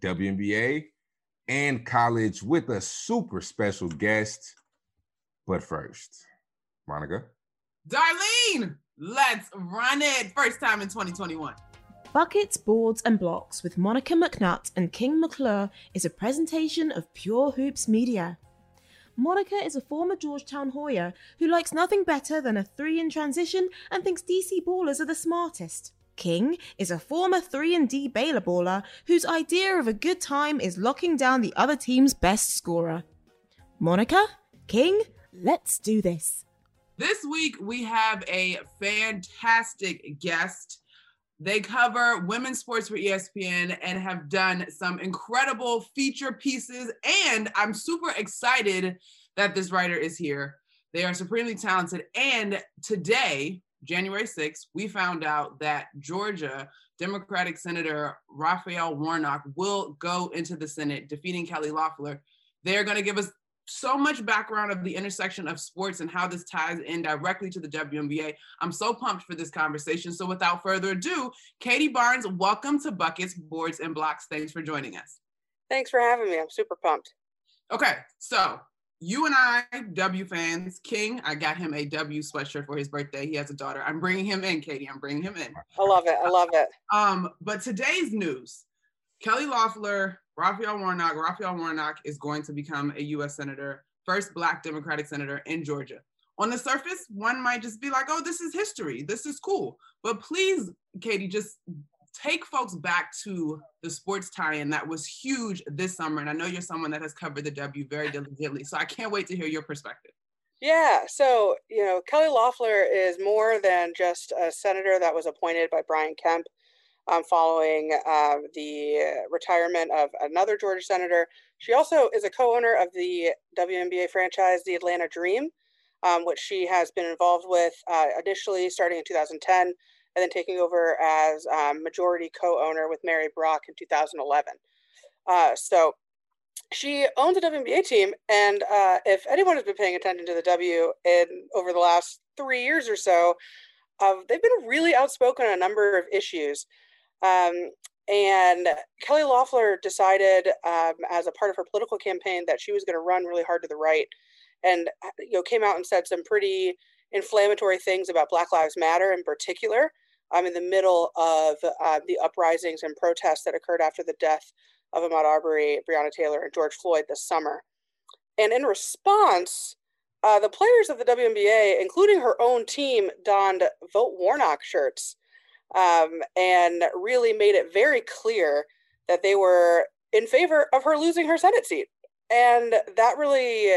WNBA, and college with a super special guest. But first, Monica. Darlene, let's run it. First time in 2021. Buckets, Boards, and Blocks with Monica McNutt and King McClure is a presentation of Pure Hoops Media. Monica is a former Georgetown Hoya who likes nothing better than a three in transition and thinks DC ballers are the smartest. King is a former 3 and D Baylor baller whose idea of a good time is locking down the other team's best scorer. Monica, King, let's do this. This week we have a fantastic guest. They cover women's sports for ESPN and have done some incredible feature pieces. And I'm super excited that this writer is here. They are supremely talented. And today, January 6th, we found out that Georgia Democratic Senator Raphael Warnock will go into the Senate, defeating Kelly Loeffler. They're going to give us so much background of the intersection of sports and how this ties in directly to the WNBA. I'm so pumped for this conversation. So without further ado, Katie Barnes, welcome to Buckets, Boards, and Blocks. Thanks for joining us. Thanks for having me. I'm super pumped. Okay, so you and I, W fans, King, I got him a W sweatshirt for his birthday. He has a daughter. I'm bringing him in, Katie. I'm bringing him in. I love it. I love it. Um, but today's news Kelly Loeffler, Raphael Warnock, Raphael Warnock is going to become a US Senator, first Black Democratic Senator in Georgia. On the surface, one might just be like, oh, this is history. This is cool. But please, Katie, just take folks back to the sports tie-in that was huge this summer. And I know you're someone that has covered the W very diligently. So I can't wait to hear your perspective. Yeah, so you know, Kelly Loeffler is more than just a senator that was appointed by Brian Kemp um, following uh, the retirement of another Georgia senator. She also is a co-owner of the WNBA franchise, the Atlanta Dream, um, which she has been involved with uh, initially starting in 2010 and then taking over as um, majority co-owner with Mary Brock in 2011. Uh, so she owns a WNBA team, and uh, if anyone has been paying attention to the W in over the last three years or so, uh, they've been really outspoken on a number of issues. Um, and Kelly Loeffler decided, um, as a part of her political campaign, that she was going to run really hard to the right, and uh, you know came out and said some pretty inflammatory things about Black Lives Matter in particular. I'm in the middle of uh, the uprisings and protests that occurred after the death of Ahmaud Arbery, Breonna Taylor, and George Floyd this summer. And in response, uh, the players of the WNBA, including her own team, donned Vote Warnock shirts um, and really made it very clear that they were in favor of her losing her Senate seat. And that really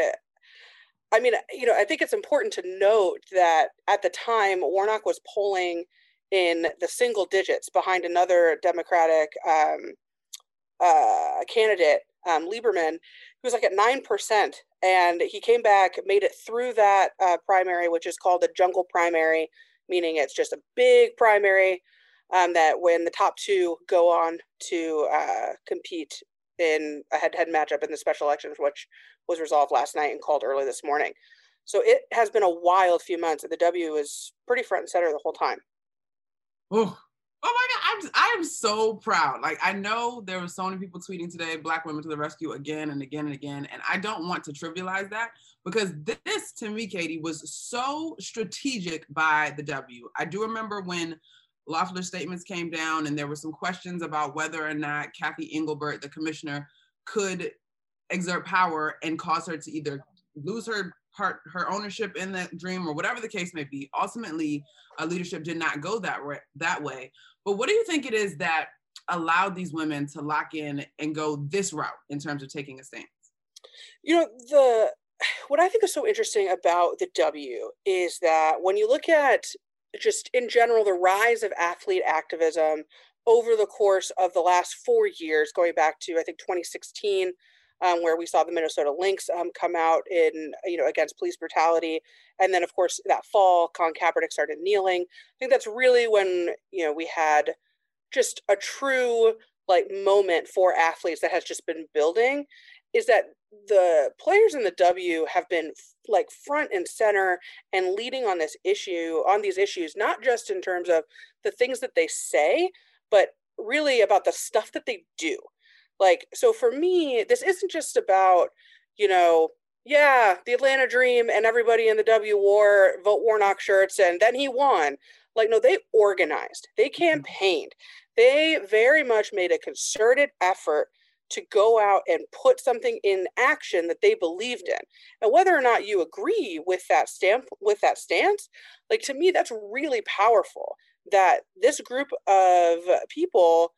I mean, you know, I think it's important to note that at the time, Warnock was polling in the single digits behind another Democratic um, uh, candidate, um, Lieberman, who was like at 9%. And he came back, made it through that uh, primary, which is called the jungle primary, meaning it's just a big primary um, that when the top two go on to uh, compete in a head-to-head matchup in the special elections, which was resolved last night and called early this morning. So it has been a wild few months, and the W is pretty front and center the whole time. Oh, oh my God! I'm I am so proud. Like I know there were so many people tweeting today, "Black women to the rescue" again and again and again, and I don't want to trivialize that because this, to me, Katie, was so strategic by the W. I do remember when Loeffler's statements came down, and there were some questions about whether or not Cathy Engelbert, the commissioner, could exert power and cause her to either lose her part, her ownership in that dream, or whatever the case may be. Ultimately, uh, leadership did not go that way, that way. But what do you think it is that allowed these women to lock in and go this route in terms of taking a stance? You know, the what I think is so interesting about the W is that when you look at just in general the rise of athlete activism over the course of the last four years, going back to I think 2016, um, where we saw the Minnesota Lynx um, come out in you know against police brutality, and then of course that fall, Colin Kaepernick started kneeling. I think that's really when you know we had just a true like moment for athletes that has just been building is that the players in the W have been like front and center and leading on this issue on these issues not just in terms of the things that they say but really about the stuff that they do like so for me this isn't just about you know yeah the atlanta dream and everybody in the w wore vote warnock shirts and then he won. Like no they organized they mm-hmm. campaigned. They very much made a concerted effort to go out and put something in action that they believed in. And whether or not you agree with that stamp with that stance like to me that's really powerful that this group of people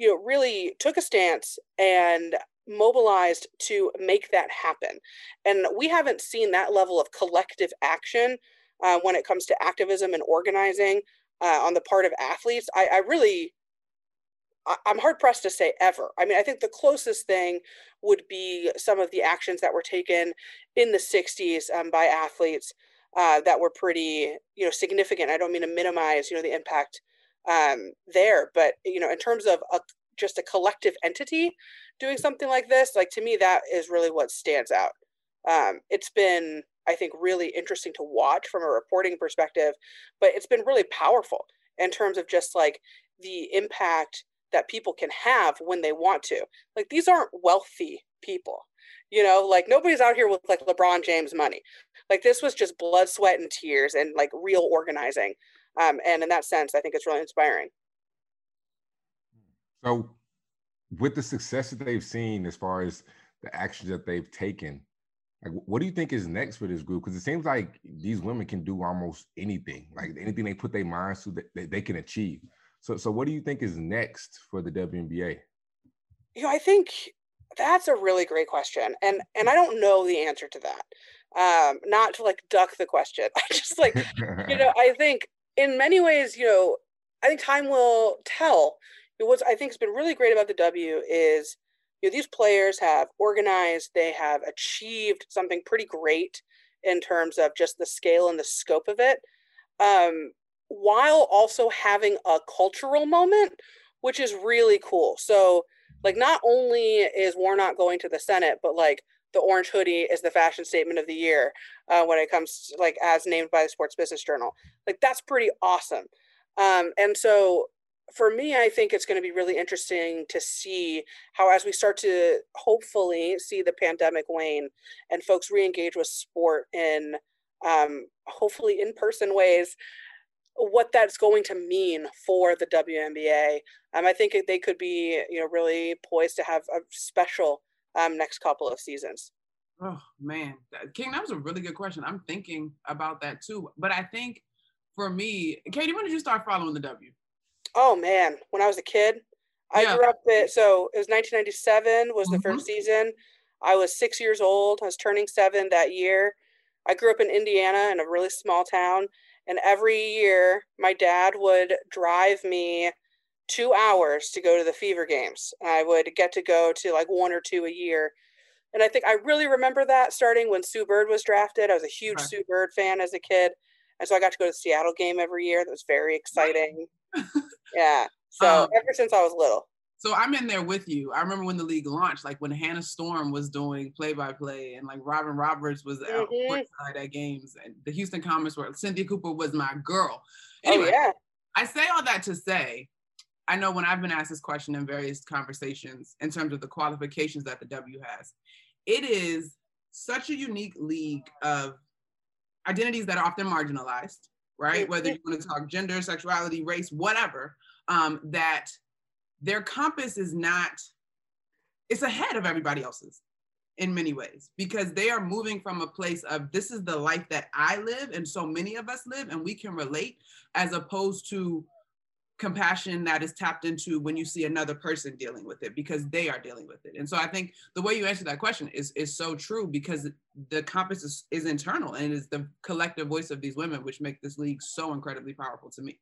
you know really took a stance and mobilized to make that happen and we haven't seen that level of collective action uh, when it comes to activism and organizing uh, on the part of athletes I, I really I'm hard pressed to say ever. I mean, I think the closest thing would be some of the actions that were taken in the 60s um, by athletes uh, that were pretty, you know, significant. I don't mean to minimize, you know, the impact um, there, but you know, in terms of a, just a collective entity doing something like this, like to me, that is really what stands out. Um, it's been, I think, really interesting to watch from a reporting perspective, but it's been really powerful in terms of just like the impact that people can have when they want to. Like these aren't wealthy people. You know, like nobody's out here with like LeBron James money. Like this was just blood, sweat, and tears and like real organizing. Um, and in that sense, I think it's really inspiring. So, with the success that they've seen as far as the actions that they've taken, like what do you think is next for this group? Because it seems like these women can do almost anything. Like anything they put their minds to, they, they can achieve. So, so what do you think is next for the WNBA? You know, I think that's a really great question, and and I don't know the answer to that. Um, not to like duck the question. I just like, you know, I think in many ways, you know, I think time will tell. What I think has been really great about the W is, you know, these players have organized, they have achieved something pretty great in terms of just the scale and the scope of it. Um, while also having a cultural moment, which is really cool. So, like, not only is Warnock going to the Senate, but like the orange hoodie is the fashion statement of the year uh, when it comes to, like as named by the Sports Business Journal. Like, that's pretty awesome. Um, and so, for me, I think it's going to be really interesting to see how, as we start to hopefully see the pandemic wane and folks re-engage with sport in um, hopefully in-person ways, what that's going to mean for the WNBA. Um, I think they could be, you know, really poised to have a special um, next couple of seasons. Oh man, King, that was a really good question. I'm thinking about that too. But I think for me, Katie, when did you start following the W? Oh man, when I was a kid, I yeah. grew up. At, so it was 1997 was the mm-hmm. first season. I was six years old. I was turning seven that year. I grew up in Indiana in a really small town, and every year, my dad would drive me two hours to go to the Fever games. I would get to go to like one or two a year. And I think I really remember that starting when Sue Bird was drafted. I was a huge right. Sue Bird fan as a kid. And so I got to go to the Seattle game every year. That was very exciting. yeah. So um, ever since I was little. So I'm in there with you. I remember when the league launched, like when Hannah Storm was doing play by play and like Robin Roberts was mm-hmm. outside at games and the Houston Comets were Cynthia Cooper was my girl. Oh, anyway, oh, yeah. I say all that to say, I know when I've been asked this question in various conversations in terms of the qualifications that the W has, it is such a unique league of identities that are often marginalized, right? Whether you want to talk gender, sexuality, race, whatever, um, that their compass is not it's ahead of everybody else's in many ways because they are moving from a place of this is the life that I live and so many of us live and we can relate as opposed to compassion that is tapped into when you see another person dealing with it because they are dealing with it. And so I think the way you answer that question is is so true because the compass is, is internal and it is the collective voice of these women which make this league so incredibly powerful to me.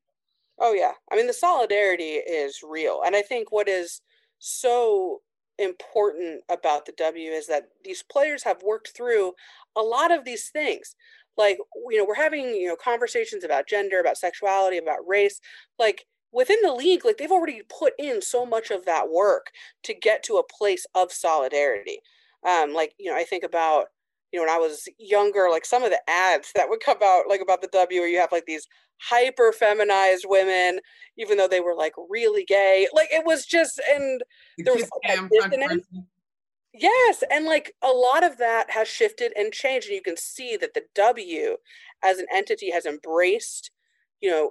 Oh yeah. I mean the solidarity is real. And I think what is so important about the W is that these players have worked through a lot of these things. Like you know, we're having, you know, conversations about gender, about sexuality, about race. Like within the league, like they've already put in so much of that work to get to a place of solidarity. Um, like, you know, I think about you know, when I was younger, like some of the ads that would come out, like about the W, where you have like these hyper feminized women, even though they were like really gay. Like it was just, and the there was Yes, and like a lot of that has shifted and changed, and you can see that the W, as an entity, has embraced, you know,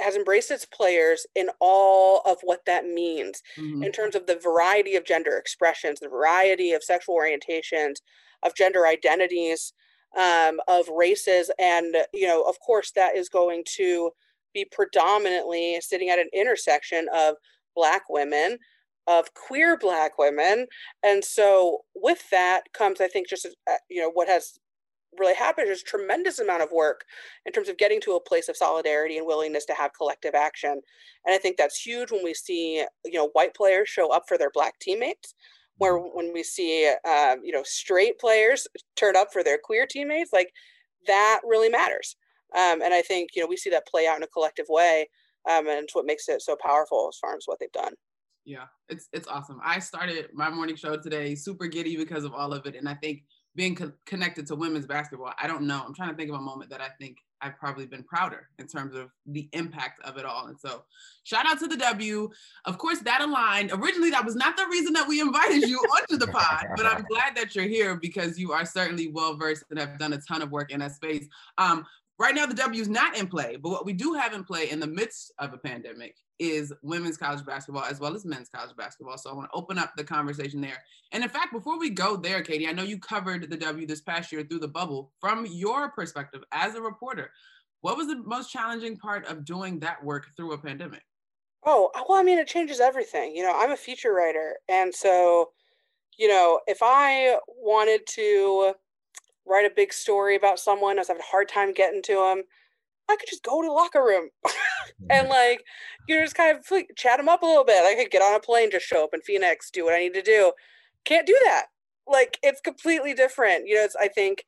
has embraced its players in all of what that means mm-hmm. in terms of the variety of gender expressions, the variety of sexual orientations, of gender identities, um, of races. And, you know, of course, that is going to be predominantly sitting at an intersection of Black women, of queer Black women. And so, with that comes, I think, just, uh, you know, what has really happened is tremendous amount of work in terms of getting to a place of solidarity and willingness to have collective action. And i think that's huge when we see you know white players show up for their black teammates where when we see um, you know straight players turn up for their queer teammates like that really matters. Um, and i think you know we see that play out in a collective way um, and it's what makes it so powerful as far as what they've done. Yeah it's it's awesome. I started my morning show today super giddy because of all of it and i think being co- connected to women's basketball i don't know i'm trying to think of a moment that i think I've probably been prouder in terms of the impact of it all. And so, shout out to the W. Of course, that aligned. Originally, that was not the reason that we invited you onto the pod, but I'm glad that you're here because you are certainly well versed and have done a ton of work in that space. Um, right now, the W is not in play, but what we do have in play in the midst of a pandemic is women's college basketball as well as men's college basketball. So I want to open up the conversation there. And in fact, before we go there, Katie, I know you covered the W this past year through the bubble. From your perspective as a reporter, what was the most challenging part of doing that work through a pandemic? Oh, uh, well, I mean, it changes everything. You know, I'm a feature writer. And so, you know, if I wanted to write a big story about someone, I was having a hard time getting to them, I could just go to the locker room and like you know just kind of like, chat them up a little bit. I could get on a plane, just show up in Phoenix, do what I need to do. Can't do that. Like it's completely different. You know, it's I think,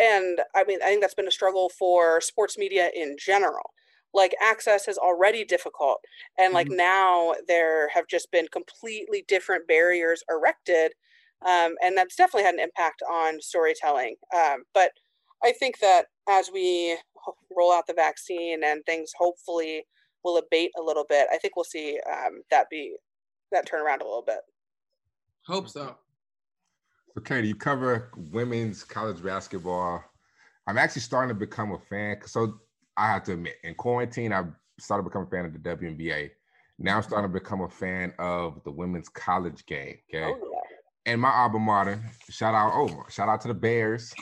and I mean I think that's been a struggle for sports media in general. Like access is already difficult, and like mm-hmm. now there have just been completely different barriers erected, um, and that's definitely had an impact on storytelling. Um, but I think that as we roll out the vaccine and things hopefully will abate a little bit, I think we'll see um, that be that turn around a little bit. Hope so. So, Katie, you cover women's college basketball. I'm actually starting to become a fan. So, I have to admit, in quarantine, I started to become a fan of the WNBA. Now I'm starting to become a fan of the women's college game. Okay. Oh, yeah. And my alma mater, shout out, oh, shout out to the Bears.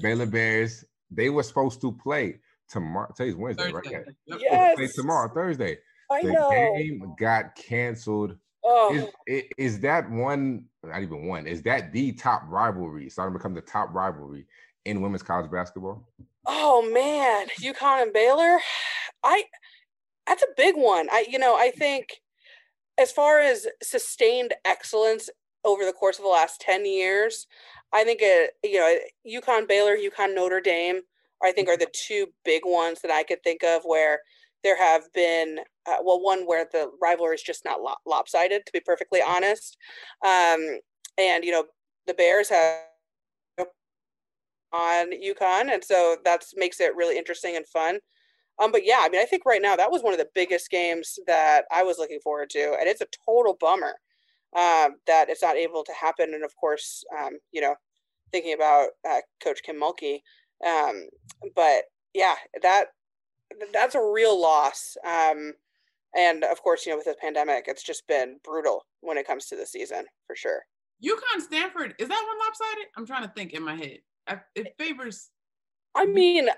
Baylor Bears, they were supposed to play tomorrow. Today's Wednesday, Thursday. right? Yes. Play tomorrow, Thursday. I the know. game got canceled. Oh. Is, is that one, not even one, is that the top rivalry, starting to become the top rivalry in women's college basketball? Oh man, UConn and Baylor. I that's a big one. I you know, I think as far as sustained excellence over the course of the last 10 years, I think it, you know, UConn Baylor, UConn Notre Dame, I think are the two big ones that I could think of where there have been, uh, well, one where the rivalry is just not lopsided, to be perfectly honest. Um, and, you know, the Bears have on UConn. And so that makes it really interesting and fun. Um, but yeah, I mean, I think right now that was one of the biggest games that I was looking forward to. And it's a total bummer um, that it's not able to happen. And of course, um, you know, thinking about uh, Coach Kim Mulkey. Um, but yeah, that that's a real loss. Um, and of course, you know, with the pandemic, it's just been brutal when it comes to the season for sure. UConn Stanford is that one lopsided? I'm trying to think in my head. It favors. I mean,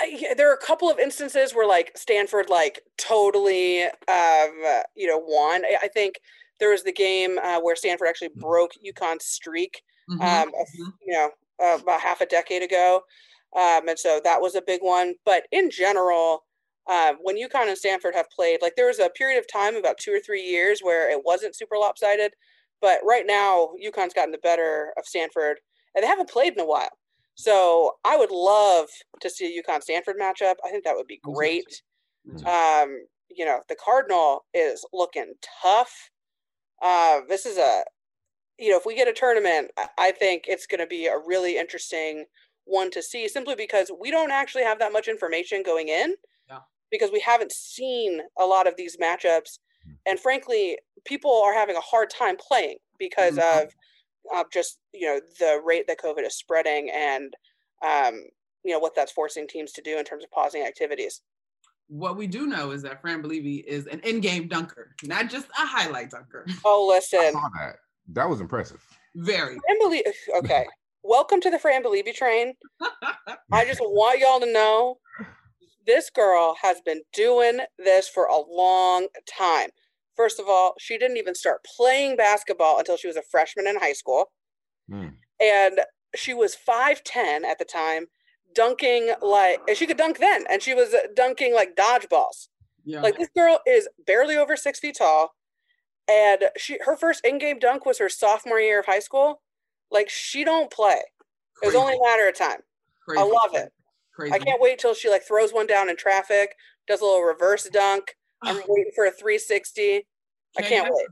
I, there are a couple of instances where like Stanford like totally um, you know won. I, I think there was the game uh, where Stanford actually mm-hmm. broke UConn's streak, mm-hmm. um, mm-hmm. you know, uh, about half a decade ago, um, and so that was a big one. But in general, uh, when UConn and Stanford have played, like there was a period of time about two or three years where it wasn't super lopsided, but right now UConn's gotten the better of Stanford, and they haven't played in a while. So I would love to see a UConn Stanford matchup. I think that would be great. Um, you know, the Cardinal is looking tough. Uh, this is a, you know, if we get a tournament, I think it's going to be a really interesting one to see simply because we don't actually have that much information going in yeah. because we haven't seen a lot of these matchups. Hmm. And frankly, people are having a hard time playing because mm-hmm. of uh, just you know the rate that COVID is spreading and um, you know what that's forcing teams to do in terms of pausing activities. What we do know is that Fran Belibi is an in-game dunker, not just a highlight dunker. Oh, listen, that. that was impressive. Very. Fran Belibi. Okay, welcome to the Fran Belibi train. I just want y'all to know this girl has been doing this for a long time. First of all, she didn't even start playing basketball until she was a freshman in high school. Mm. And she was 5'10 at the time, dunking like, and she could dunk then, and she was dunking like dodgeballs. Yeah. Like this girl is barely over six feet tall. And she her first in-game dunk was her sophomore year of high school. Like she don't play. Crazy. It was only a matter of time. Crazy. I love it. Crazy. I can't wait till she like throws one down in traffic, does a little reverse dunk, I'm waiting for a 360. Can't I can't wait.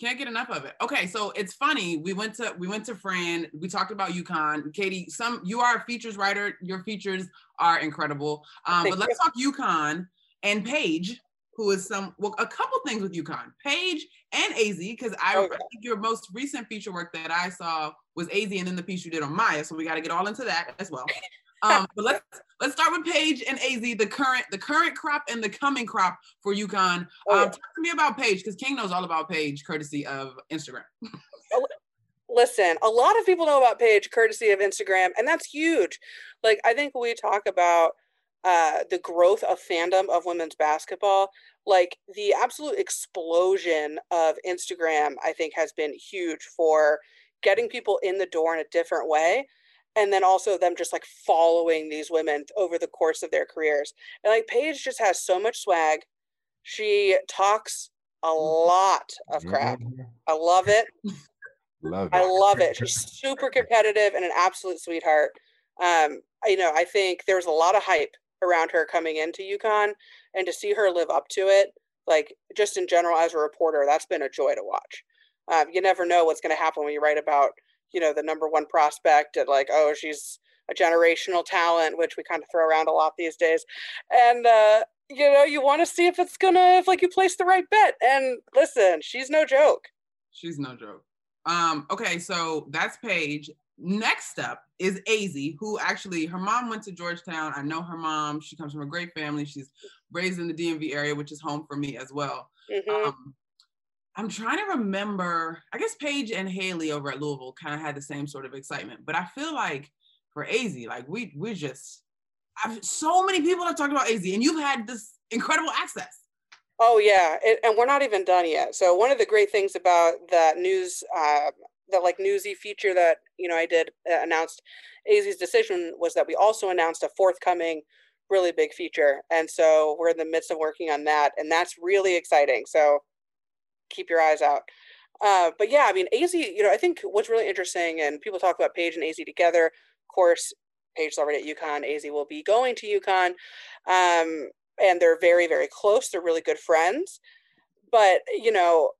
Can't get enough of it. Okay, so it's funny. We went to we went to Fran. We talked about UConn. Katie, some you are a features writer. Your features are incredible. Um, but let's talk UConn and Paige, who is some well a couple things with UConn. Paige and AZ, because I, okay. I, think your most recent feature work that I saw was AZ, and then the piece you did on Maya. So we got to get all into that as well. Um, but let's let's start with Paige and AZ, the current the current crop and the coming crop for UConn. Oh, um, talk to me about Paige because King knows all about Paige, courtesy of Instagram. Listen, a lot of people know about Paige, courtesy of Instagram, and that's huge. Like I think we talk about uh, the growth of fandom of women's basketball, like the absolute explosion of Instagram, I think has been huge for getting people in the door in a different way and then also them just like following these women over the course of their careers. And like Paige just has so much swag. She talks a mm-hmm. lot of crap. Mm-hmm. I love it. love it. I love it. She's super competitive and an absolute sweetheart. Um, you know, I think there was a lot of hype around her coming into UConn and to see her live up to it, like just in general as a reporter, that's been a joy to watch. Um, you never know what's going to happen when you write about you know the number one prospect and like oh she's a generational talent which we kind of throw around a lot these days. And uh you know you want to see if it's gonna if like you place the right bet. And listen she's no joke. She's no joke. Um okay so that's paige. Next up is az who actually her mom went to georgetown. I know her mom. She comes from a great family. She's raised in the dmv area which is home for me as well. Mm-hmm. um, I'm trying to remember. I guess Paige and Hailey over at Louisville kind of had the same sort of excitement, but I feel like for AZ, like we we just, I've so many people have talked about AZ, and you've had this incredible access. Oh yeah, it, and we're not even done yet. So one of the great things about that news, uh, that like newsy feature that you know I did uh, announced AZ's decision was that we also announced a forthcoming really big feature, and so we're in the midst of working on that, and that's really exciting. So keep your eyes out. Uh, but yeah, I mean, AZ, you know, I think what's really interesting, and people talk about Paige and AZ together. Of course, Paige's already at UConn. AZ will be going to UConn. Um, and they're very, very close. They're really good friends. But, you know,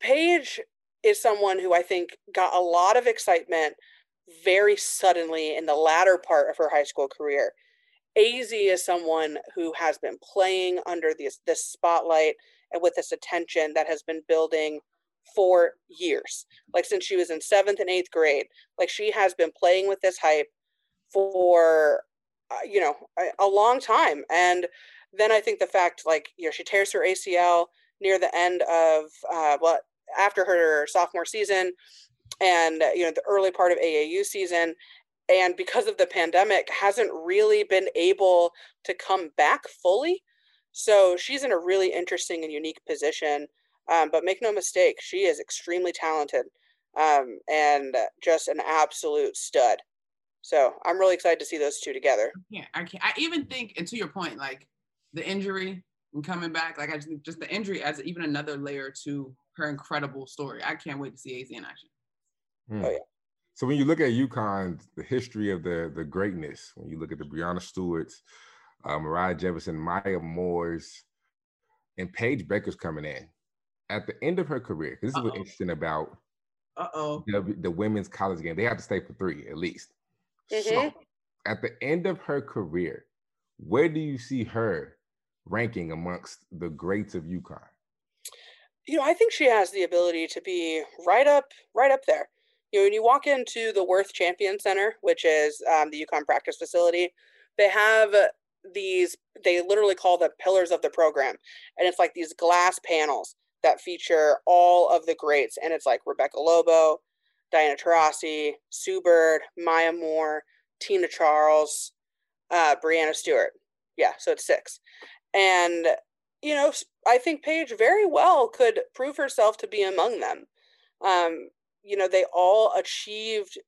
Paige is someone who I think got a lot of excitement very suddenly in the latter part of her high school career. AZ is someone who has been playing under this, this spotlight and with this attention that has been building for years. Like since she was in seventh and eighth grade like she has been playing with this hype for uh, you know a, a, long time. And then i think the fact like you know she tears her acl near the end of uh well after her sophomore season and you know the early part of aau season. And because of the pandemic hasn't really been able to come back fully so she's in a really interesting and unique position. Um, but make no mistake, she is extremely talented um, and just an absolute stud. So I'm really excited to see those two together. Yeah, I can't. I even think, and to your point, like the injury, and coming back. Like I just just the injury adds even another layer to her incredible story. I can't wait to see AZ in action. Hmm. Oh, yeah. So when you look at UConn, the history of the the greatness, when you look at the Breanna Stewarts, uh, Moriah Jefferson, Maya Moores, and Paige Bueckers coming in at the end of her career. This is what's Uh-oh. interesting about Uh oh. the, the women's college game. They have to stay for three at least. So Mhm. at the end of her career, where do you see her ranking amongst the greats of UConn? you know, I think she has the ability to be right up, right up there. You know, when you walk into the Werth Champion Center, which is um, the UConn practice facility, they have these. They literally call the pillars of the program, and it's like these glass panels that feature all of the greats, and it's like Rebecca Lobo, Diana Taurasi, Sue Bird, Maya Moore, Tina Charles, uh, Breanna Stewart. Yeah, so it's six, and you know, i think Paige very well could prove herself to be among them. Um, you know, they all achieved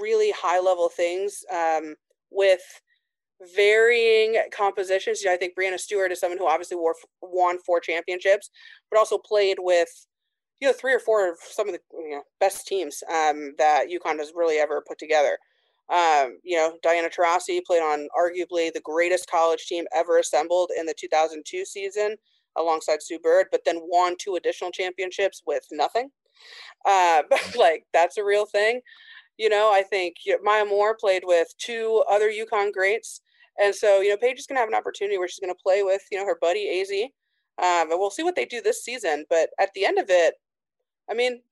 really high level things um, with varying compositions. I think Breanna Stewart is someone who obviously wore, won four championships, but also played with, you know, three or four of some of the you know, best teams um, that UConn has really ever put together. Um, you know, Diana Taurasi played on arguably the greatest college team ever assembled in the 2002 season alongside Sue Bird, but then won two additional championships with nothing. Uh, like that's a real thing. You know, I think you know, Maya Moore played with two other UConn greats, and so you know Paige is going to have an opportunity where she's going to play with you know her buddy Az, um, and we'll see what they do this season. But at the end of it, I mean,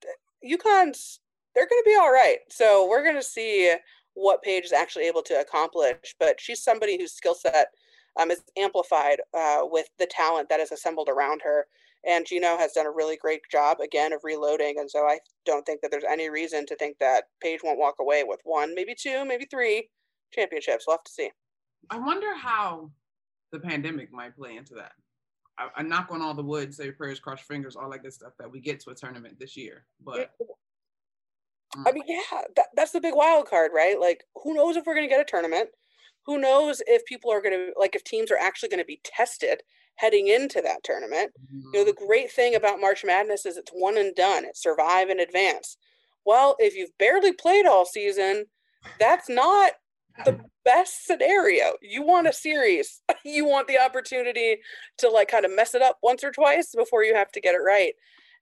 UConn's they're going to be all right. So we're going to see what Paige is actually able to accomplish. But she's somebody whose skill set um, is amplified uh, with the talent that is assembled around her. And Gino has done a really great job again of reloading. And so I don't think that there's any reason to think that Paige won't walk away with one, maybe two, maybe three championships. We'll have to see. I wonder how the pandemic might play into that. I, I knock on all the wood, say prayers, cross fingers, all that good stuff that we get to a tournament this year. But mm. I mean, yeah, that, that's the big wild card, right? Like, who knows if we're going to get a tournament? Who knows if people are going to, like, if teams are actually going to be tested heading into that tournament? You know, the mm-hmm. great thing about March Madness is it's one and done, it's survive and advance. Well, if you've barely played all season, that's not the best scenario. You want a series, you want the opportunity to, like, kind of mess it up once or twice before you have to get it right.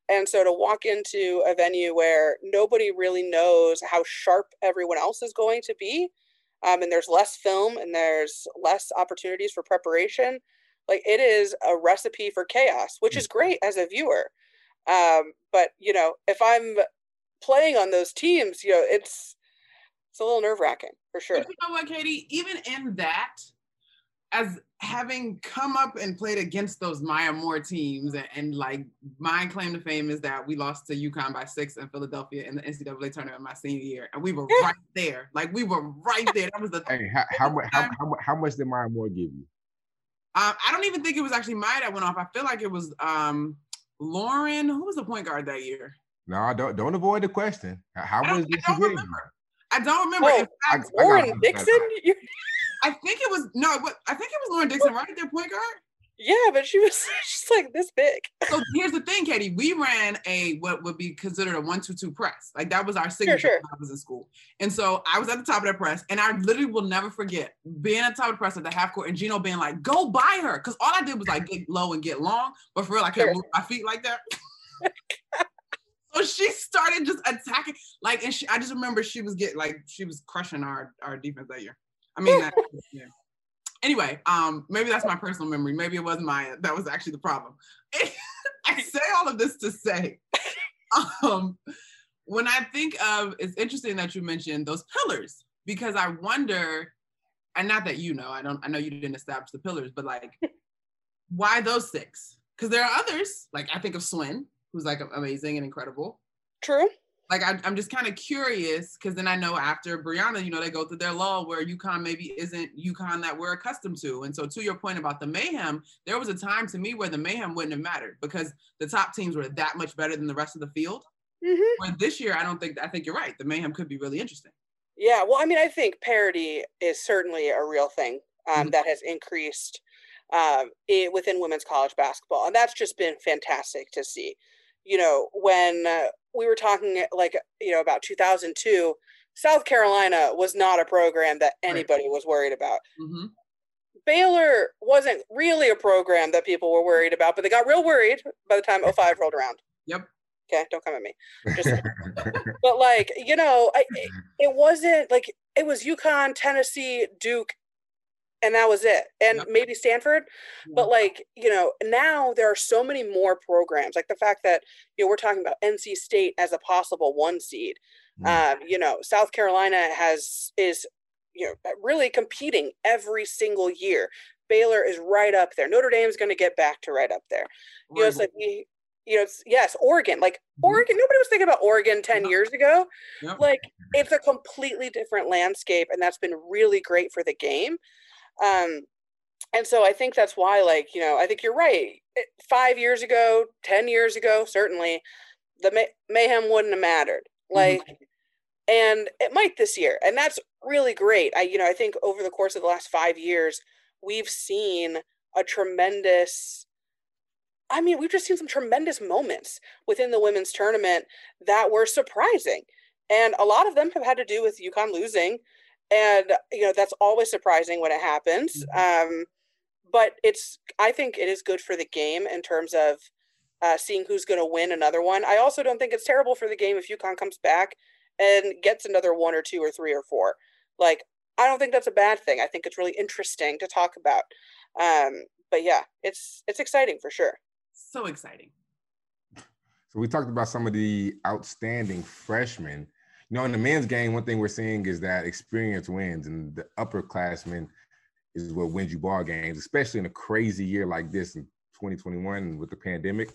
And so to walk into a venue where nobody really knows how sharp everyone else is going to be, um, and there's less film and there's less opportunities for preparation, like it is a recipe for chaos, which is great as a viewer. Um, but you know, if I'm playing on those teams, you know, it's it's a little nerve wracking for sure. But you know what, Katie? Even in that, as having come up and played against those Maya Moore teams, and, and like my claim to fame is that we lost to UConn by six in Philadelphia in the NCAA tournament my senior year, and we were right there. Like we were right there. That was the. Hey, how, how much how, how, how much did Maya Moore give you? Uh, I don't even think it was actually Maya that went off. I feel like it was um Lorin. Who was the point guard that year? No, don't don't avoid the question. How I don't- much did I she don't give you? remember. I don't remember. Oh, In I, fact, I got Lorin. Dixon? I think it was no. What I think it was Lorin Dixon, right? Their point guard. yeah, but she was she's like this big. So here's the thing, Katie. We ran a what would be considered a one-two-two press. Like that was our signature sure. when I was in school. And so I was at the top of that press, and I literally will never forget being at the top of the press at the half court, and Gino being like, "Go by her," because all I did was like get low and get long, but for real, I couldn't Sure. move my feet like that. so she started just attacking, like, and she, I just remember she was getting like she was crushing our our defense that year. I mean, that, yeah. Anyway, um, maybe that's my personal memory. Maybe it wasn't Maya. That was actually the problem. I say all of this to say, um, when I think of, it's interesting that you mentioned those pillars because I wonder, and not that you know, I don't, I know you didn't establish the pillars, but like, why those six? Because there are others. Like I think of Swin, who's like amazing and incredible True. like I, I'm just kind of curious because then I know after Breanna, you know, they go through their lull where UConn maybe isn't UConn that we're accustomed to. And so to your point about the mayhem, there was a time to me where the mayhem wouldn't have mattered because the top teams were that much better than the rest of the field. hmm Where this year, I don't think I think you're right. The mayhem could be really interesting. Yeah, well, I mean, I think parity is certainly a real thing um, Mhm. that has increased um, it, within women's college basketball, and that's just been fantastic to see. You know, when uh, we were talking like you know about 2002, South Carolina was not a program that anybody was worried about. Mm-hmm. Baylor wasn't really a program that people were worried about, but they got real worried by the time 05 rolled around. Yep. Okay, don't come at me. Just, but like, you know, I, it wasn't like it was UConn, Tennessee, Duke, and that was it. And maybe Stanford. But like, you know, now there are so many more programs. Like the fact that, you know, we're talking about NC State as a possible one seed. Mm. Um, you know, South Carolina has is you know really competing every single year. Baylor is right up there. Notre dame is going to get back to right up there. You know, it's like we, you know, it's, yes, Oregon. Like mm-hmm. Oregon, nobody was thinking about Oregon ten years ago. Yep. Like it's a completely different landscape, and that's been really great for the game. Um, and so I think that's why, like, you know, I think you're right. Five years ago, ten years ago, certainly, the may- mayhem wouldn't have mattered. Mm-hmm. Like. Mm-hmm and it might this year and that's really great i you know i think over the course of the last five years we've seen a tremendous i mean we've just seen some tremendous moments within the women's tournament that were surprising and a lot of them have had to do with UConn losing and you know that's always surprising when it happens mm-hmm. um, but it's i think it is good for the game in terms of uh, seeing who's going to win another one i also don't think it's terrible for the game if UConn comes back and gets another one or two or three or four. Like, I don't think that's a bad thing. I think it's really interesting to talk about. Um, but yeah, it's it's exciting for sure. So exciting. So we talked about some of the outstanding freshmen. You know, in the men's game, one thing we're seeing is that experience wins, and the upperclassmen is what wins you ball games, especially in a crazy year like this in 2021 with the pandemic.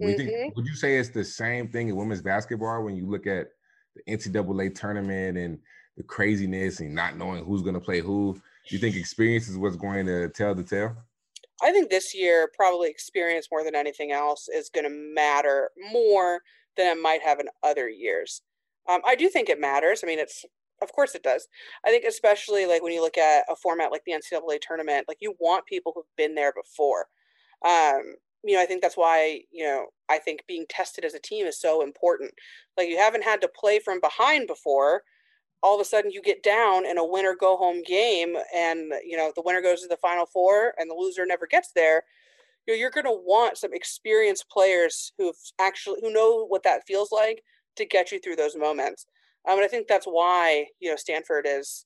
Mm-hmm. Think, would you say it's the same thing in women's basketball when you look at the NCAA tournament and the craziness and not knowing who's going to play who? Do you think experience is what's going to tell the tale? I think this year, probably experience more than anything else is going to matter more than it might have in other years. Um, I do think it matters. I mean, it's of course it does. I think especially like when you look at a format like the NCAA tournament, like you want people who've been there before. Um, you know, I think that's why, you know, I think being tested as a team is so important. Like you haven't had to play from behind before. All of a sudden you get down in a winner go home game and, you know, the winner goes to the final four and the loser never gets there. You know, you're going to want some experienced players who've actually, who know what that feels like to get you through those moments. Um, and I think that's why, you know, Stanford is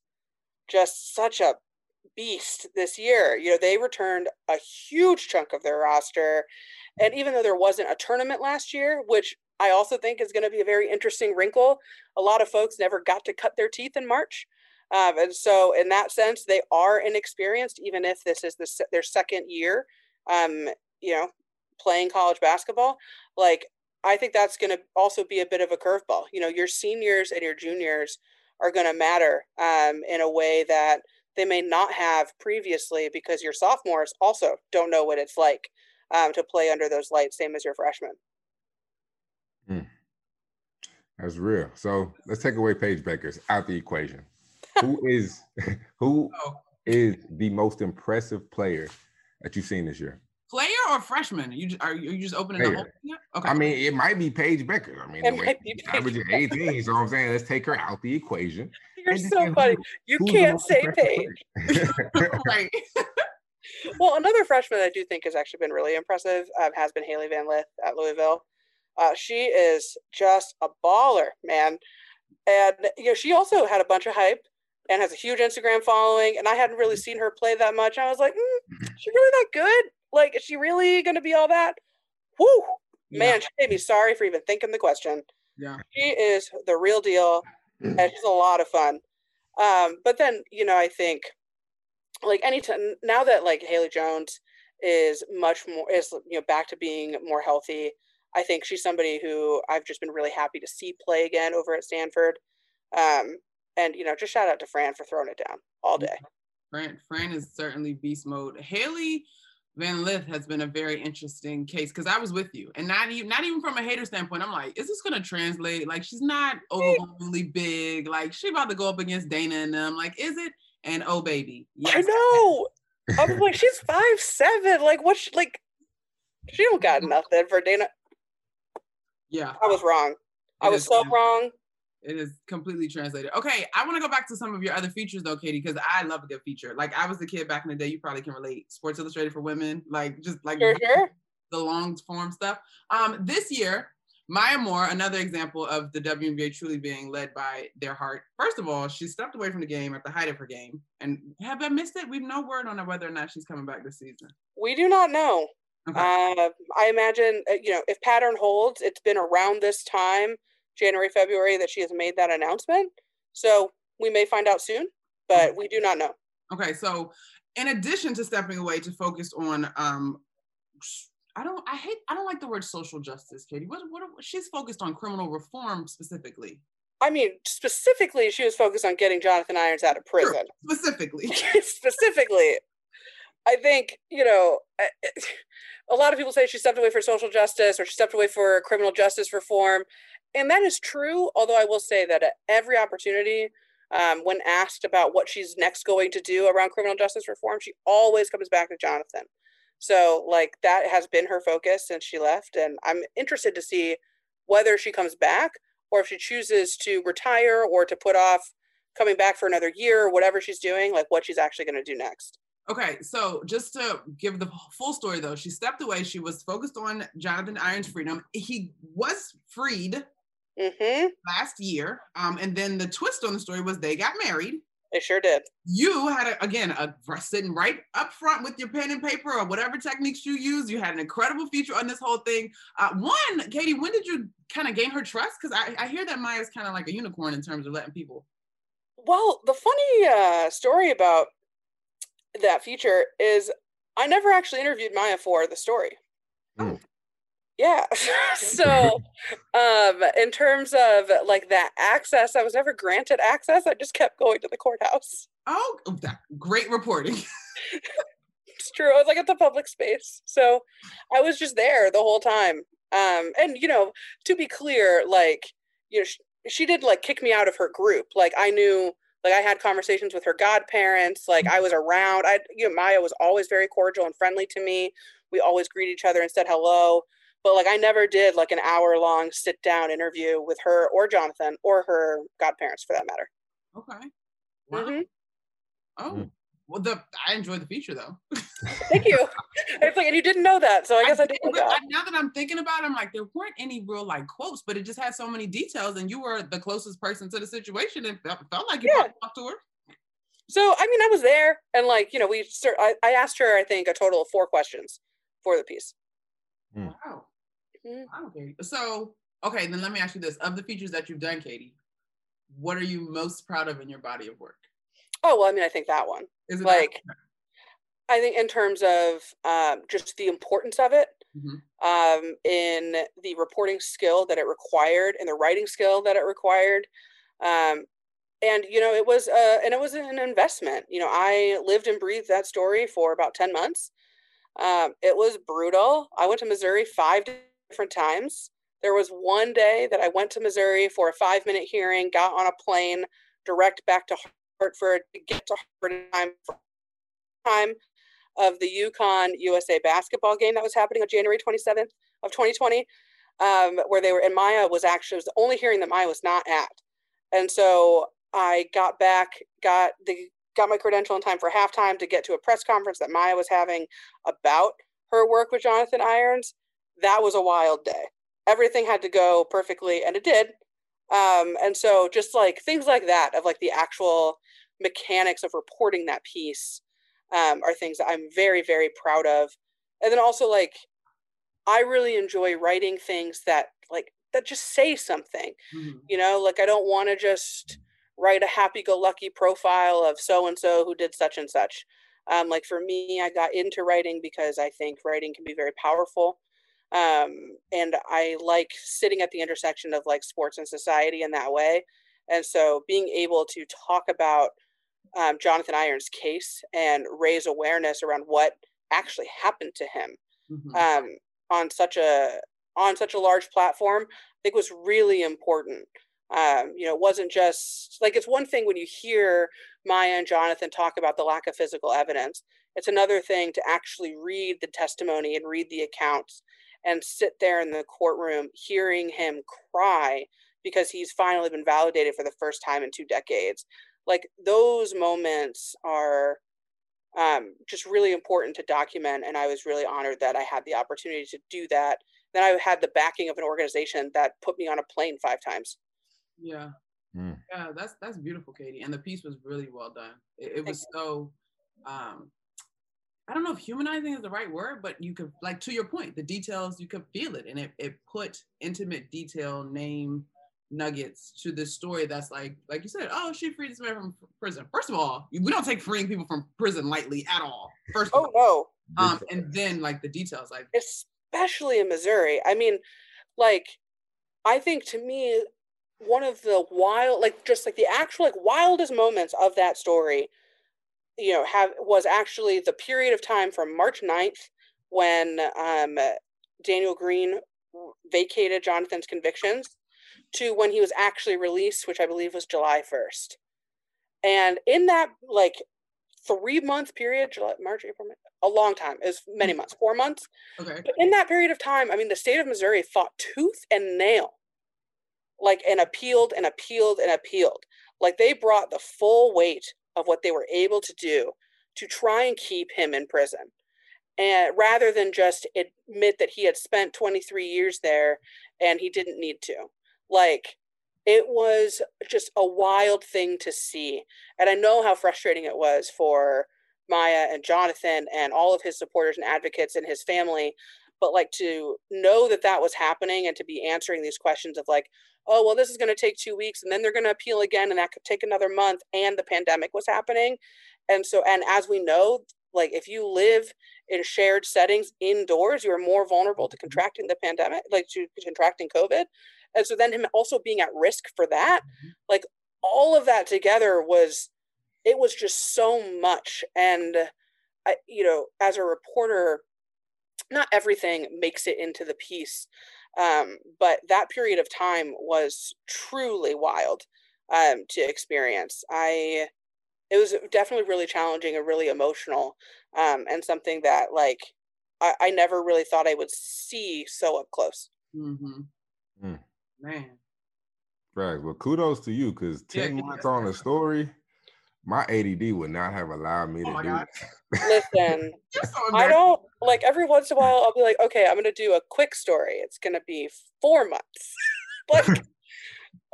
just such a beast this year. You know, they returned a huge chunk of their roster. And even though there wasn't a tournament last year, which I also think is going to be a very interesting wrinkle, a lot of folks never got to cut their teeth in March. Um, and so, in that sense, they are inexperienced, even if this is the, their second year, um, you know, playing college basketball. Like, I think that's going to also be a bit of a curveball. You know, your seniors and your juniors are going to matter um, in a way that they may not have previously because your sophomores also don't know what it's like um, to play under those lights, same as your freshmen. Mm. That's real. So let's take away Paige Bueckers out the equation. Who is who oh. the most impressive player that you've seen this year? Player or freshman? You just, are you just opening player. the whole thing? Okay. I mean, it might be Paige Bueckers. I mean, it might be averaging 18. so I'm saying let's take her out the equation. You're so funny. you can't say Paige. right. well, another freshman I do think has actually been really impressive um, has been Hailey Van Lith at Louisville. Uh, she is just a baller, man. And you know, she also had a bunch of hype and has a huge Instagram following. And I hadn't really seen her play that much. I was like, mm, she's really that good. Like, is she really going to be all that? Whoo, yeah. man, she made me sorry for even thinking the question. Yeah, she is the real deal, and she's a lot of fun. Um, but then you know, I think like anytime now that like Haley Jones is much more is you know back to being more healthy. I think she's somebody who I've just been really happy to see play again over at Stanford. Um, and you know, just shout out to Fran for throwing it down all day. Fran, Fran is certainly beast mode. Hailey Van Lith has been a very interesting case because I was with you, and not even not even from a hater standpoint. I'm like, is this gonna translate? Like, she's not overwhelmingly big. Like, she about to go up against Dana and them. Like, is it? And oh, baby, yes. I know. I'm like, she's five seven. Like, what? She, like, she don't got nothing for Dana. Yeah, I was wrong. I was so wrong. It is completely translated. Okay, I want to go back to some of your other features though, Katie, because I love a good feature. Like I was the kid back in the day. You probably can relate. Sports Illustrated for women, like just like Sure, sure. the long form stuff. Um, this year, Maya Moore, another example of the WNBA truly being led by their heart. First of all, she stepped away from the game at the height of her game. And have I missed it? We've no word on whether or not she's coming back this season. We do not know. Okay. Uh, I imagine, uh, you know, if pattern holds, it's been around this time, January, February, that she has made that announcement. So we may find out soon, but we do not know. Okay, so in addition to stepping away to focus on um I don't I hate I don't like the word social justice, Katie. What what she's focused on criminal reform specifically. I mean, specifically, she was focused on getting Jonathan Irons out of Sure, prison. Specifically. specifically, I think, you know, a lot of people say she stepped away for social justice or she stepped away for criminal justice reform. And that is true. Although I will say that at every opportunity, um, when asked about what she's next going to do around criminal justice reform, she always comes back to Jonathan. So, like, that has been her focus since she left. And I'm interested to see whether she comes back or if she chooses to retire or to put off coming back for another year or whatever she's doing, like what she's actually going to do next. Okay, so just to give the full story though, she stepped away. She was focused on Jonathan Irons' freedom. He was freed Mm-hmm. last year. Um, and then the twist on the story was they got married. They sure did. you had a, again a sitting right up front with your pen and paper or whatever techniques you use. You had an incredible feature on this whole thing. Uh, one, Katie, when did you kind of gain her trust? Because I, I hear that Maya's kind of like a unicorn in terms of letting people. Well, the funny uh, story about that feature is I never actually interviewed Maya for the story. Mm. Yeah. so, um, in terms of like that access, I was never granted access. I just kept going to the courthouse. Oh, that great reporting. It's true. I was like at the public space. So I was just there the whole time. Um, and you know, to be clear, like, you know, she, she did like kick me out of her group. Like I knew like I had conversations with her godparents, like I was around. I you know, Maya was always very cordial and friendly to me. We always greet each other and said hello. But like I never did like an hour long sit down interview with her or Jonathan or her godparents for that matter. Okay. Wow. Mhm. Oh, Mm. well, the I enjoyed the feature though. Thank you. it's like and you didn't know that, so I guess I, did did, know that. I- now that I'm thinking about it, I'm like, there weren't any real like quotes, but it just had so many details, and you were the closest person to the situation. It felt, felt like you Yeah. talked to her. So I mean, I was there, and like you know, we I, I asked her, I think, a total of four questions for the piece. Mm. Wow. Mhm. Katie. So, okay, then let me ask you this: of the features that you've done, Katie, what are you most proud of in your body of work? Oh well, I mean, I think that one. Is it Like, I think in terms of um, just the importance of it, Mhm. um, in the reporting skill that it required, and the writing skill that it required, um, and you know, it was uh, and it was an investment. You know, I lived and breathed that story for about ten months. Um, it was brutal. I went to Missouri five different times. There was one day that I went to Missouri for a five minute hearing, got on a plane direct back to Hartford to get to Hartford time time of the UConn USA basketball game that was happening on January 27th of 2020, um, where they were, and Maya was actually, was the only hearing that Maya was not at. And so I got back, got the, got my credential in time for halftime to get to a press conference that Maya was having about her work with Jonathan Irons. That was a wild day. Everything had to go perfectly, and it did. Um, and so just like things like that of like the actual mechanics of reporting that piece um, are things that I'm very, very proud of. And then also like I really enjoy writing things that like that just say something. Mhm. You know, like I don't want to just write a happy-go-lucky profile of so and so who did such and such. Um, like for me, I got into writing because I think writing can be very powerful. Um, and I like sitting at the intersection of like sports and society in that way. And so being able to talk about um, Jonathan Irons' case and raise awareness around what actually happened to him Mhm. um, on such a on such a large platform, I think was really important. Um, you know, it wasn't just like it's one thing when you hear Maya and Jonathan talk about the lack of physical evidence. It's another thing to actually read the testimony and read the accounts and sit there in the courtroom hearing him cry because he's finally been validated for the first time in two decades. Like those moments are um, just really important to document. And I was really honored that I had the opportunity to do that. Then I had the backing of an organization that put me on a plane five times. Yeah. Mm. Yeah, that's that's beautiful, Katie. And the piece was really well done. It, it was so um I don't know if humanizing is the right word, but you could like to your point, the details, you could feel it. And it, it put intimate detail, name, nuggets to this story that's like like you said oh she freed this man from prison. First of all we don't take freeing people from prison lightly at all first oh no. Um and then like the details like especially in missouri. I mean like i think to me one of the wild like just like the actual like wildest moments of that story you know have was actually the period of time from march 9th when um daniel green vacated jonathan's convictions to when he was actually released, which I believe was July 1st. And in that like three month period, July, March, April, a long time, is many hmm. months, four months. Okay. But in that period of time, I mean, the state of Missouri fought tooth and nail, like and appealed and appealed and appealed. Like they brought the full weight of what they were able to do to try and keep him in prison. And rather than just admit that he had spent 23 years there and he didn't need to. Like it was just a wild thing to see. And I know how frustrating it was for Maya and Jonathan and all of his supporters and advocates and his family. But like to know that that was happening and to be answering these questions of like, oh, well, this is going to take two weeks and then they're going to appeal again and that could take another month and the pandemic was happening. And so, and as we know, like if you live in shared settings indoors, you are more vulnerable to contracting the pandemic, like to contracting COVID. And so then him also being at risk for that, mm-hmm. like all of that together was, it was just so much. And I, you know, as a reporter, not everything makes it into the piece. Um, but that period of time was truly wild um, to experience. I, it was definitely really challenging and really emotional, um, and something that like I, I, never really thought I would see so up close. Mm-hmm. Mm. Man. Right. Well, kudos to you because 10 yeah, months on a story, my ADD would not have allowed me oh to do God. it. Listen, so I don't like every once in a while I'll be like, okay, I'm gonna do a quick story. It's gonna be four months. like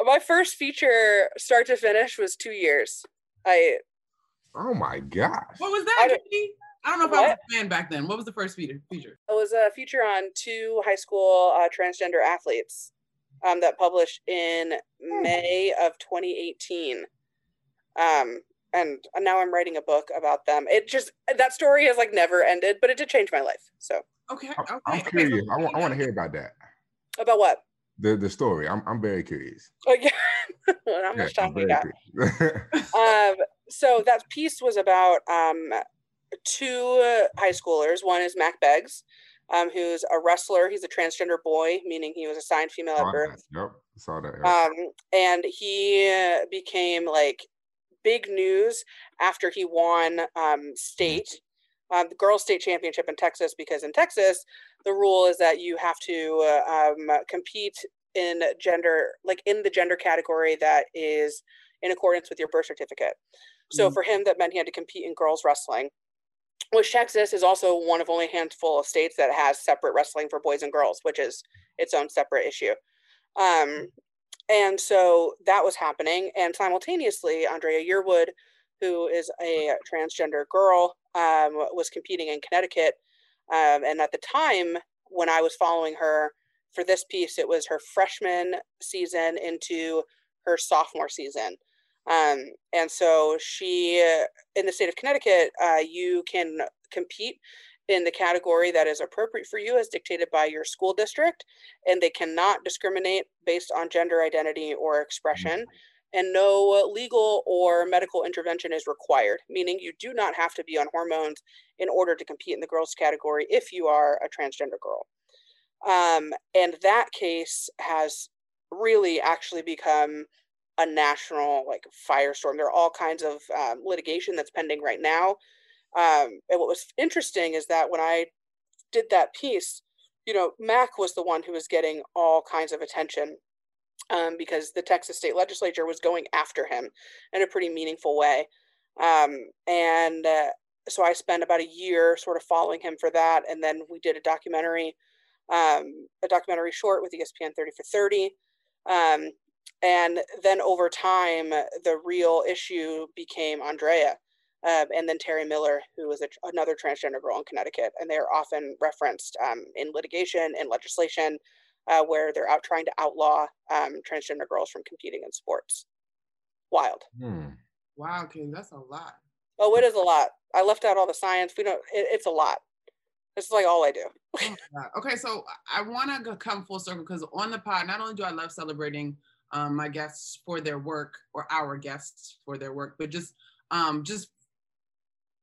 my first feature start to finish was two years. I Oh my gosh. What was that? I don't, I don't know if what? I was a fan back then. What was the first feature? Feature. It was a feature on two high school uh, transgender athletes um, that published in hmm. May of 2018. Um, and now I'm writing a book about them. It just that story has like never ended, but it did change my life. So okay, okay. I'm curious. I want I want to hear about that. About what? The the story. I'm I'm very curious. Oh yeah. How much time we got? um, so that piece was about um, two high schoolers. One is Mack Beggs, um, who's a wrestler. He's a transgender boy, meaning he was assigned female at birth. That. Yep, saw that. Yep. Um, and he became like big news after he won um, state, um, the girls' state championship in Texas, because in Texas the rule is that you have to uh, um, compete in gender, like in the gender category that is in accordance with your birth certificate. So mm-hmm. for him, that meant he had to compete in girls wrestling which Texas is also one of only a handful of states that has separate wrestling for boys and girls, which is its own separate issue. Um, and so that was happening. And simultaneously, Andrea Yearwood, who is a transgender girl, um, was competing in Connecticut. Um, and at the time when I was following her for this piece, it was her freshman season into her sophomore season. Um, and so she, uh, in the state of Connecticut, uh, you can compete in the category that is appropriate for you as dictated by your school district, and they cannot discriminate based on gender identity or expression. And no legal or medical intervention is required, meaning you do not have to be on hormones in order to compete in the girls category if you are a transgender girl. Um, and that case has really actually become a national like firestorm. There are all kinds of um, litigation that's pending right now. Um, and what was interesting is that when I did that piece, you know, Mack was the one who was getting all kinds of attention um, because the Texas state legislature was going after him in a pretty meaningful way. Um, and uh, so I spent about a year sort of following him for that. And then we did a documentary, um, a documentary short with ESPN 30 for 30. Um, and then over time, the real issue became Andrea. Um, and then Terry Miller, who was a, another transgender girl in Connecticut, and they are often referenced um, in litigation and legislation uh, where they're out trying to outlaw um, transgender girls from competing in sports. Wild. Hmm. Wow, King, that's a lot. Oh, it is a lot. I left out all the science. We don't. It, it's a lot. It's like all I do. Oh okay, so I want to come full circle because on the pod, not only do I love celebrating um, my guests for their work or our guests for their work, but just um, just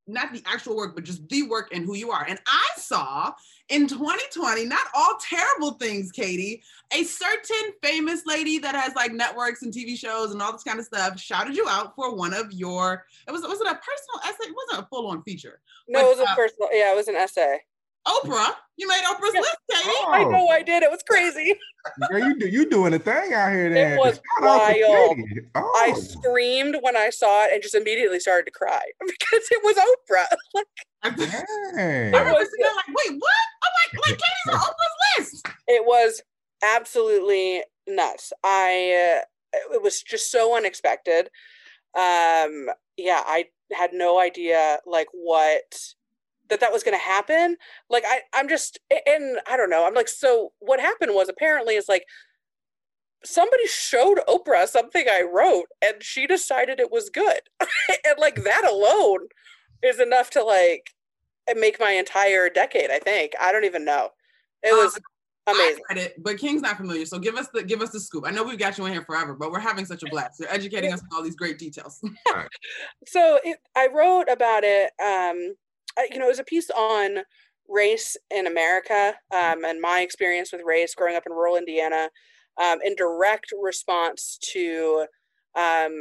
not the actual work, but just the work and who you are. And I saw in 2020, not all terrible things, Katie, a certain famous lady that has like networks and TV shows and all this kind of stuff shouted you out for one of your, it was, was it a personal essay? It wasn't a full on feature. No, but, it was a uh, personal, yeah, it was an essay. Oprah. You made Oprah's list, Katie. Oh. I know I did. It was crazy. Girl, you do you doing a thing out here then. It was wild. Oh. I screamed when I saw it and just immediately started to cry because it was Oprah. like, I was like, wait, what? I'm like, like Katie's on Oprah's list. It was absolutely nuts. I uh, it was just so unexpected. Um, yeah, I had no idea like what that that was going to happen like i i'm just and i don't know i'm like so what happened was apparently is like somebody showed oprah something i wrote and she decided it was good. And like that alone is enough to like make my entire decade i think. I don't even know. It was um, amazing. I it, but king's not familiar so give us the give us the scoop. I know we've got you in here forever but we're having such a blast. You're educating us with all these great details. So it, i wrote about it um you know, it was a piece on race in America um, and my experience with race growing up in rural Indiana um, in direct response to um,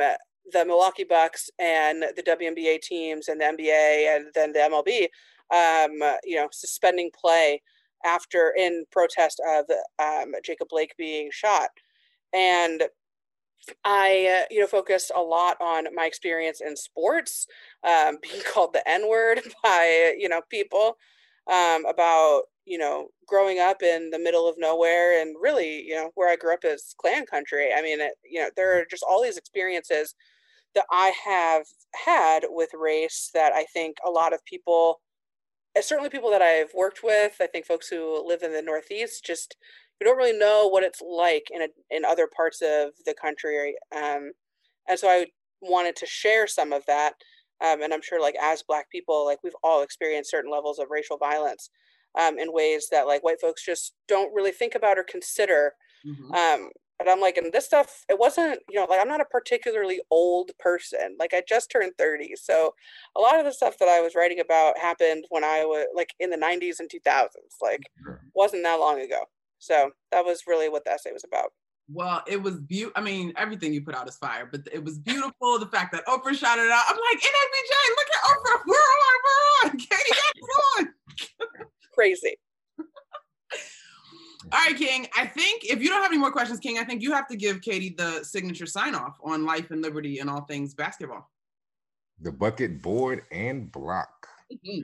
the Milwaukee Bucks and the WNBA teams and the NBA and then the MLB, um, you know, suspending play after in protest of um, Jacob Blake being shot. And I, uh, you know, focused a lot on my experience in sports, um, being called the N word by, you know, people um, about, you know, growing up in the middle of nowhere and really, you know, where I grew up is Klan country. I mean, it, you know, there are just all these experiences that I have had with race that I think a lot of people, eh, certainly people that I've worked with, I think folks who live in the Northeast just we don't really know what it's like in a, in other parts of the country um, and so i wanted to share some of that um, and i'm sure like as black people like we've all experienced certain levels of racial violence um, in ways that like white folks just don't really think about or consider mm-hmm. um, but i'm like and this stuff it wasn't you know like i'm not a particularly old person like i just turned 30 so a lot of the stuff that i was writing about happened when i was like in the 90s and 2000s like sure. wasn't that long ago so that was really what the essay was about. Well, it was beautiful. I mean, everything you put out is fire, but it was beautiful. The fact that Oprah shot it out. I'm like, NABJ, look at Oprah. We're on, we're on. Katie, that's on. Crazy. All right, King. I think if you don't have any more questions, King, I think you have to give Katie the signature sign off on life and liberty and all things basketball. The bucket, board, and block. Mm-hmm.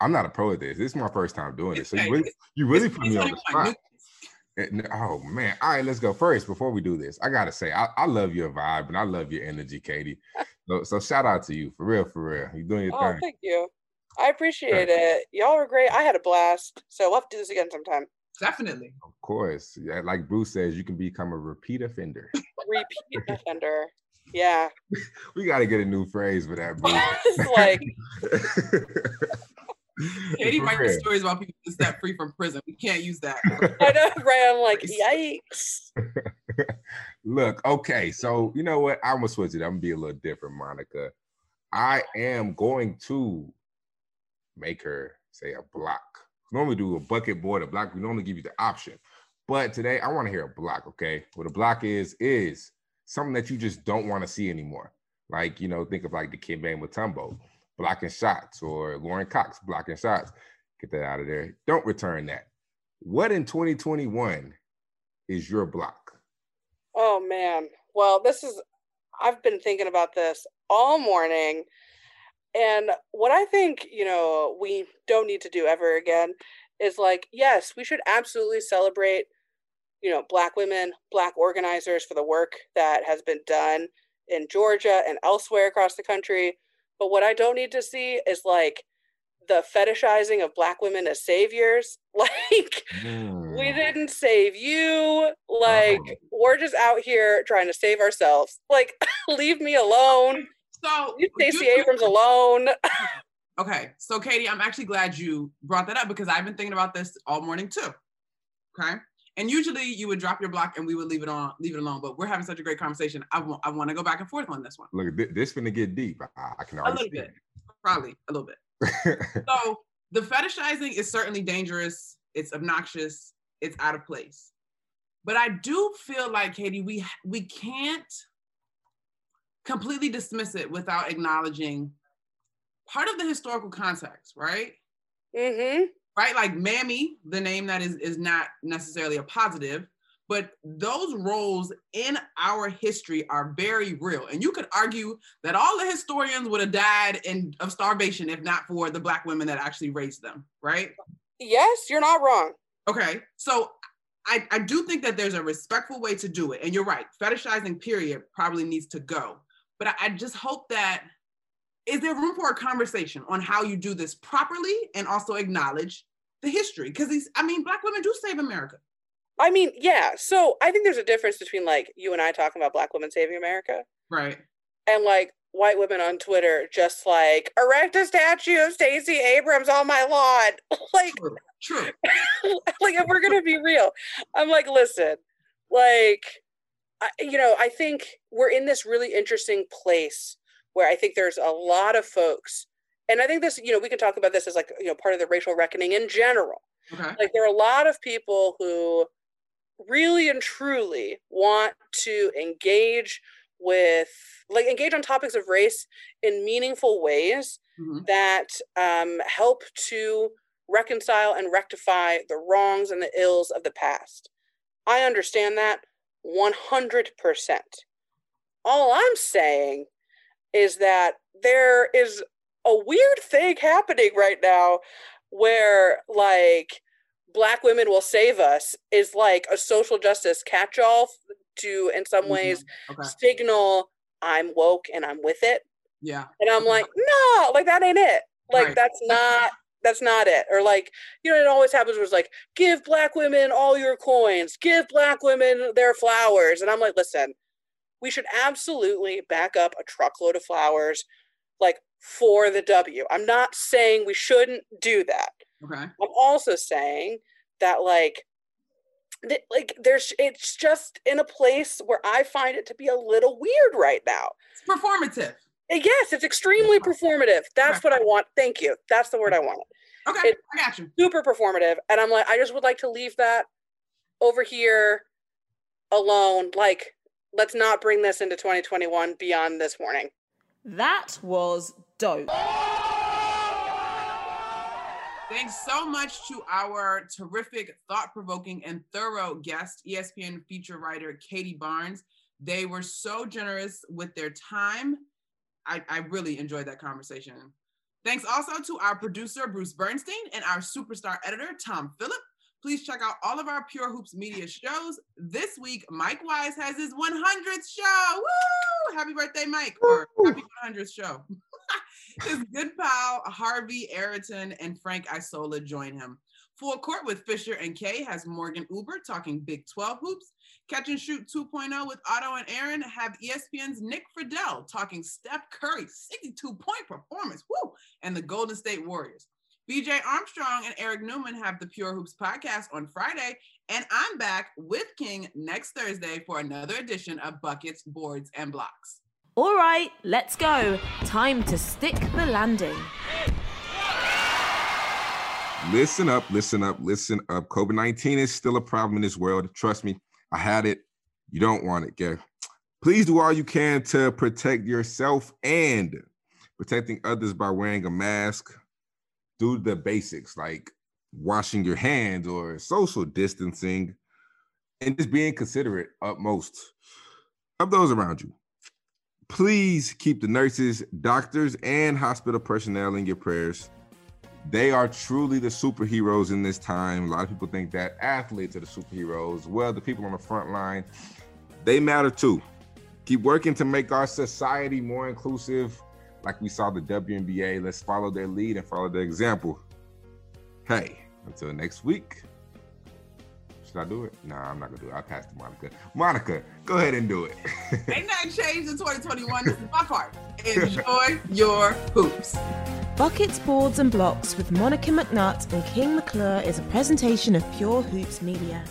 I'm not a pro at this. This is my first time doing this. So you really, you really put me on the spot. Oh man! All right, let's go first. Before we do this, I gotta say I, I love your vibe and I love your energy, Katie. So, so shout out to you for real, for real. You're doing your oh, thing. thank you. I appreciate it. Y'all are great. I had a blast. So we'll have to do this again sometime. Definitely. Of course. Yeah, like Bruce says, you can become a repeat offender. repeat offender. Yeah. we got to get a new phrase for that, Bruce. like Katie writes stories about people set free from prison. We can't use that. I know, right? I'm like, yikes. Look, okay, so you know what? I'm gonna switch it. I'm gonna be a little different, Monica. I am going to make her say a block. Normally do a bucket board, a block. We normally give you the option, but today I want to hear a block. Okay, what a block is is something that you just don't want to see anymore. Like you know, think of like the Kid Mutombo blocking shots or Lauren Cox blocking shots. Get that out of there. Don't return that. What in 2021 is your block? Oh man. Well, this is I've been thinking about this all morning. And what I think, you know, we don't need to do ever again is like, yes, we should absolutely celebrate, you know, Black women, Black organizers for the work that has been done in Georgia and elsewhere across the country. But what I don't need to see is like the fetishizing of Black women as saviors. Like, mm. we didn't save you. Like, oh. we're just out here trying to save ourselves. Like, leave me alone. So, leave Stacey Abrams alone. Okay, so Katie, I'm actually glad you brought that up because I've been thinking about this all morning too. Okay, and usually you would drop your block and we would leave it on, leave it alone. But we're having such a great conversation. I want, I want to go back and forth on this one. Look, this is gonna get deep. I, I can already a little bit, probably a little bit. so the fetishizing is certainly dangerous. It's obnoxious. It's out of place. But I do feel like Katie, we we can't completely dismiss it without acknowledging part of the historical context, right? Mm-hmm. Right, like Mammy, the name that is is not necessarily a positive, but those roles in our history are very real. And you could argue that all the historians would have died in of starvation if not for the black women that actually raised them, right? Yes, you're not wrong. Okay. So I, I do think that there's a respectful way to do it. And you're right, fetishizing period probably needs to go. But I, I just hope that is there room for a conversation on how you do this properly and also acknowledge the history? Because these, I mean, Black women do save America. I mean, yeah. So I think there's a difference between like you and I talking about Black women saving America. Right. And like white women on Twitter just like erect a statue of Stacey Abrams on my lawn. like true. true. like if we're gonna be real, I'm like, listen, like I, you know, I think we're in this really interesting place where I think there's a lot of folks, and I think this, you know, we can talk about this as like, you know, part of the racial reckoning in general. Okay. Like there are a lot of people who really and truly want to engage with like engage on topics of race in meaningful ways mm-hmm. that um, help to reconcile and rectify the wrongs and the ills of the past. I understand that 100%. All I'm saying is that there is a weird thing happening right now where like black women will save us is like a social justice catch-all to in some mm-hmm. ways okay. signal i'm woke and i'm with it. Yeah. And i'm like no like that ain't it. Like right. that's not that's not it. Or like you know it always happens was like give black women all your coins. Give black women their flowers. And i'm like listen we should absolutely back up a truckload of flowers. Like for the W. I'm not saying we shouldn't do that. Okay. I'm also saying that like that, like there's it's just in a place where I find it to be a little weird right now. It's performative. Uh, yes, it's extremely performative. That's okay. what I want. Thank you. That's the word I wanted. Okay, it's I got you. Super performative. And I'm like, I just would like to leave that over here alone. Like let's not bring this into 2021 beyond this morning. That was dope. Thanks so much to our terrific, thought provoking, and thorough guest, ESPN feature writer Katie Barnes. They were so generous with their time. I, I really enjoyed that conversation. Thanks also to our producer, Bruce Bernstein, and our superstar editor, Tom Phillip. Please check out all of our Pure Hoops media shows. This week, Mike Wise has his 100th show. Woo! Happy birthday, Mike, or happy 100th show. his good pal, Harvey Araton and Frank Isola join him. Full Court with Fisher and Kay has Morgan Uber talking Big 12 hoops. Catch and Shoot 2.0 with Otto and Aaron have ESPN's Nick Friedell talking Steph Curry 62 point performance. Woo! And the Golden State Warriors. BJ Armstrong and Eric Newman have the Pure Hoops podcast on Friday, and I'm back with King next Thursday for another edition of Buckets, Boards, and Blocks. All right, let's go. Time to stick the landing. Listen up, listen up, listen up. COVID 19 is still a problem in this world. Trust me, I had it. You don't want it, Gary. Please do all you can to protect yourself and protecting others by wearing a mask, do the basics like washing your hands or social distancing, and just being considerate utmost of those around you. Please keep the nurses, doctors, and hospital personnel in your prayers. They are truly the superheroes in this time. A lot of people think that athletes are the superheroes. Well, the people on the front line, they matter too. Keep working to make our society more inclusive, like we saw the WNBA. Let's follow their lead and follow their example. Hey, until next week. Should I do it? Nah, I'm not gonna do it. I'll pass to Monica. Monica, go ahead and do it. Ain't nothing changed in 2021. This is my part. Enjoy your hoops. Buckets, Boards and Blocks with Monica McNutt and King McClure is a presentation of Pure Hoops Media.